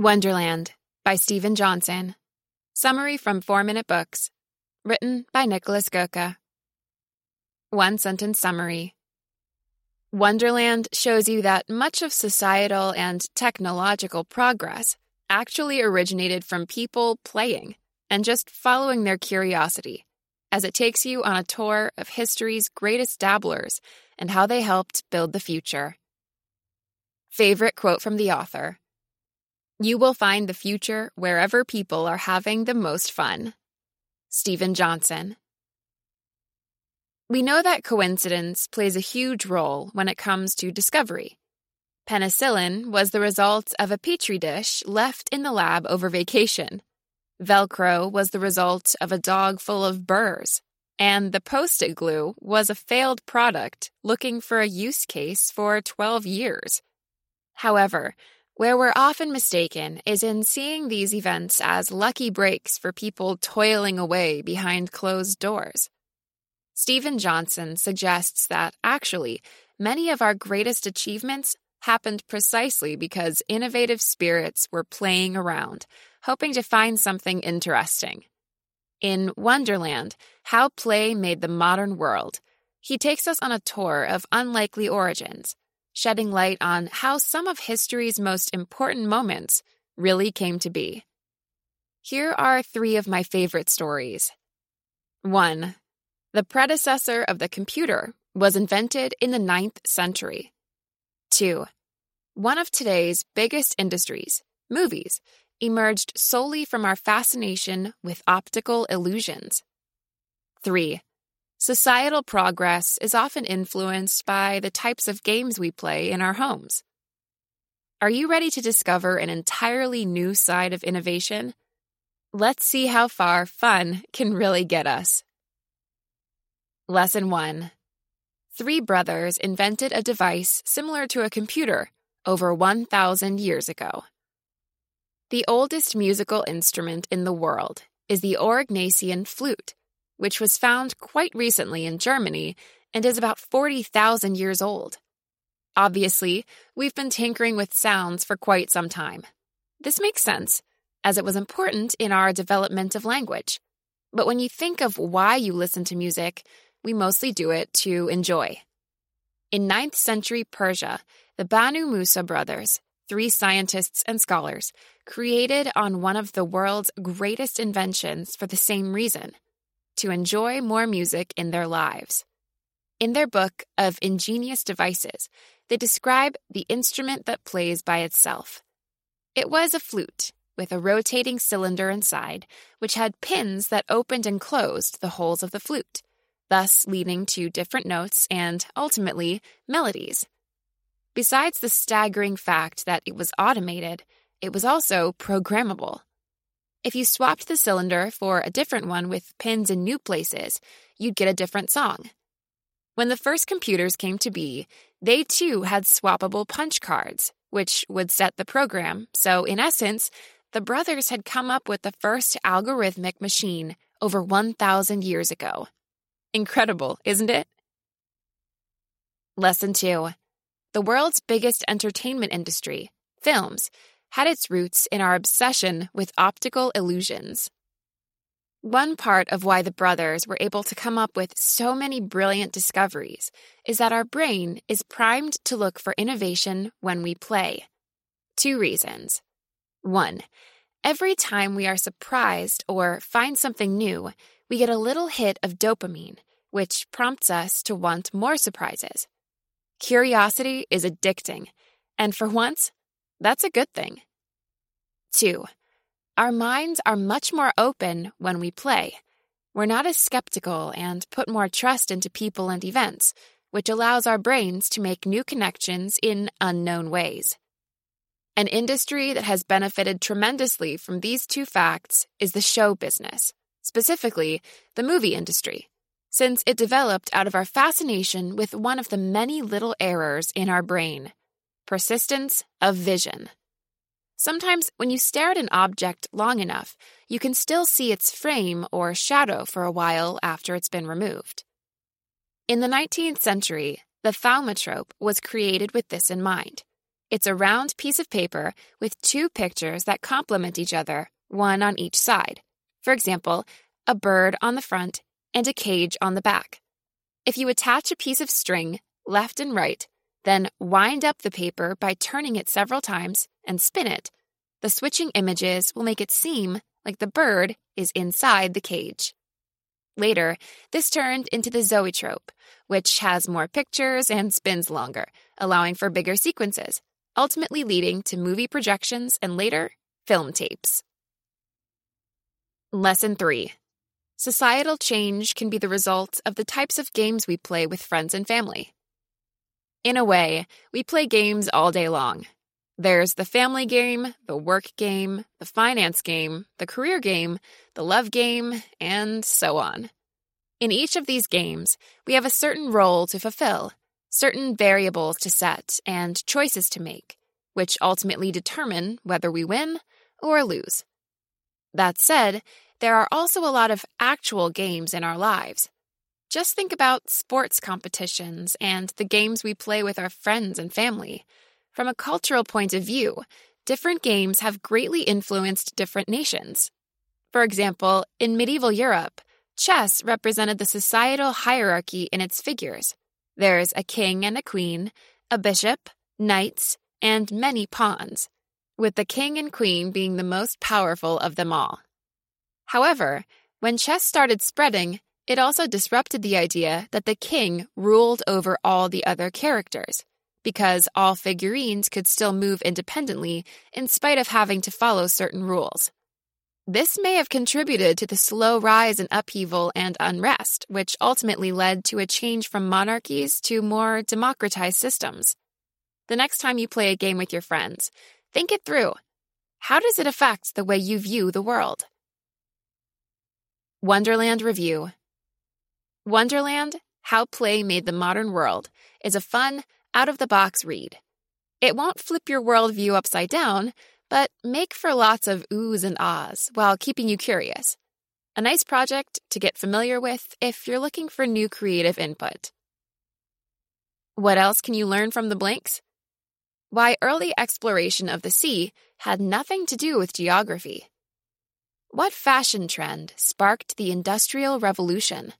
Wonderland by Steven Johnson. Summary from 4 Minute Books. Written by Niklas Göke. One sentence summary. Wonderland shows you that much of societal and technological progress actually originated from people playing and just following their curiosity, as it takes you on a tour of history's greatest dabblers and how they helped build the future. Favorite quote from the author You will find the future wherever people are having the most fun. Steven Johnson. We know that coincidence plays a huge role when it comes to discovery. Penicillin was the result of a petri dish left in the lab over vacation. Velcro was the result of a dog full of burrs. And the post it glue was a failed product looking for a use case for 12 years. However, where we're often mistaken is in seeing these events as lucky breaks for people toiling away behind closed doors. Steven Johnson suggests that, actually, many of our greatest achievements happened precisely because innovative spirits were playing around, hoping to find something interesting. In Wonderland, How Play Made the Modern World, he takes us on a tour of unlikely origins shedding light on how some of history's most important moments really came to be. Here are three of my favorite stories. 1. The predecessor of the computer was invented in the ninth century. 2. One of today's biggest industries, movies, emerged solely from our fascination with optical illusions. 3. Societal progress is often influenced by the types of games we play in our homes. Are you ready to discover an entirely new side of innovation? Let's see how far fun can really get us. Lesson 1 Three brothers invented a device similar to a computer over 1,000 years ago. The oldest musical instrument in the world is the Aurignacian flute which was found quite recently in Germany and is about 40,000 years old. Obviously, we've been tinkering with sounds for quite some time. This makes sense, as it was important in our development of language. But when you think of why you listen to music, we mostly do it to enjoy. In 9th century Persia, the Banu Musa brothers, three scientists and scholars, created on one of the world's greatest inventions for the same reason to enjoy more music in their lives. In their book of ingenious devices, they describe the instrument that plays by itself. It was a flute with a rotating cylinder inside, which had pins that opened and closed the holes of the flute, thus leading to different notes and, ultimately, melodies. Besides the staggering fact that it was automated, it was also programmable. If you swapped the cylinder for a different one with pins in new places, you'd get a different song. When the first computers came to be, they too had swappable punch cards, which would set the program. So, in essence, the brothers had come up with the first algorithmic machine over 1,000 years ago. Incredible, isn't it? Lesson 2 The world's biggest entertainment industry, films, had its roots in our obsession with optical illusions. One part of why the brothers were able to come up with so many brilliant discoveries is that our brain is primed to look for innovation when we play. Two reasons. One, every time we are surprised or find something new, we get a little hit of dopamine, which prompts us to want more surprises. Curiosity is addicting, and for once, that's a good thing. 2. Our minds are much more open when we play. We're not as skeptical and put more trust into people and events, which allows our brains to make new connections in unknown ways. An industry that has benefited tremendously from these two facts is the show business, specifically the movie industry, since it developed out of our fascination with one of the many little errors in our brain persistence of vision. Sometimes, when you stare at an object long enough, you can still see its frame or shadow for a while after it's been removed. In the 19th century, the thaumatrope was created with this in mind. It's a round piece of paper with two pictures that complement each other, one on each side. For example, a bird on the front and a cage on the back. If you attach a piece of string, left and right, then wind up the paper by turning it several times and spin it, the switching images will make it seem like the bird is inside the cage. Later, this turned into the zoetrope, which has more pictures and spins longer, allowing for bigger sequences, ultimately leading to movie projections and later, film tapes. Lesson 3 Societal change can be the result of the types of games we play with friends and family. In a way, we play games all day long. There's the family game, the work game, the finance game, the career game, the love game, and so on. In each of these games, we have a certain role to fulfill, certain variables to set, and choices to make, which ultimately determine whether we win or lose. That said, there are also a lot of actual games in our lives. Just think about sports competitions and the games we play with our friends and family. From a cultural point of view, different games have greatly influenced different nations. For example, in medieval Europe, chess represented the societal hierarchy in its figures. There's a king and a queen, a bishop, knights, and many pawns, with the king and queen being the most powerful of them all. However, when chess started spreading, it also disrupted the idea that the king ruled over all the other characters, because all figurines could still move independently in spite of having to follow certain rules. This may have contributed to the slow rise in upheaval and unrest, which ultimately led to a change from monarchies to more democratized systems. The next time you play a game with your friends, think it through. How does it affect the way you view the world? Wonderland Review Wonderland How Play Made the Modern World is a fun, out of the box read. It won't flip your worldview upside down, but make for lots of oohs and ahs while keeping you curious. A nice project to get familiar with if you're looking for new creative input. What else can you learn from the blanks? Why early exploration of the sea had nothing to do with geography. What fashion trend sparked the Industrial Revolution?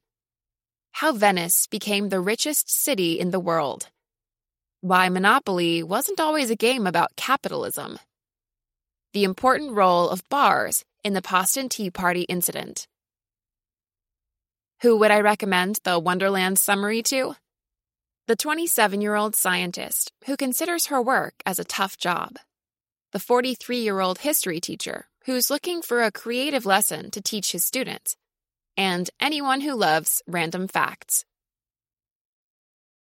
How Venice became the richest city in the world. Why Monopoly wasn't always a game about capitalism. The important role of bars in the Boston Tea Party incident. Who would I recommend the Wonderland summary to? The 27 year old scientist who considers her work as a tough job. The 43 year old history teacher who's looking for a creative lesson to teach his students and anyone who loves random facts.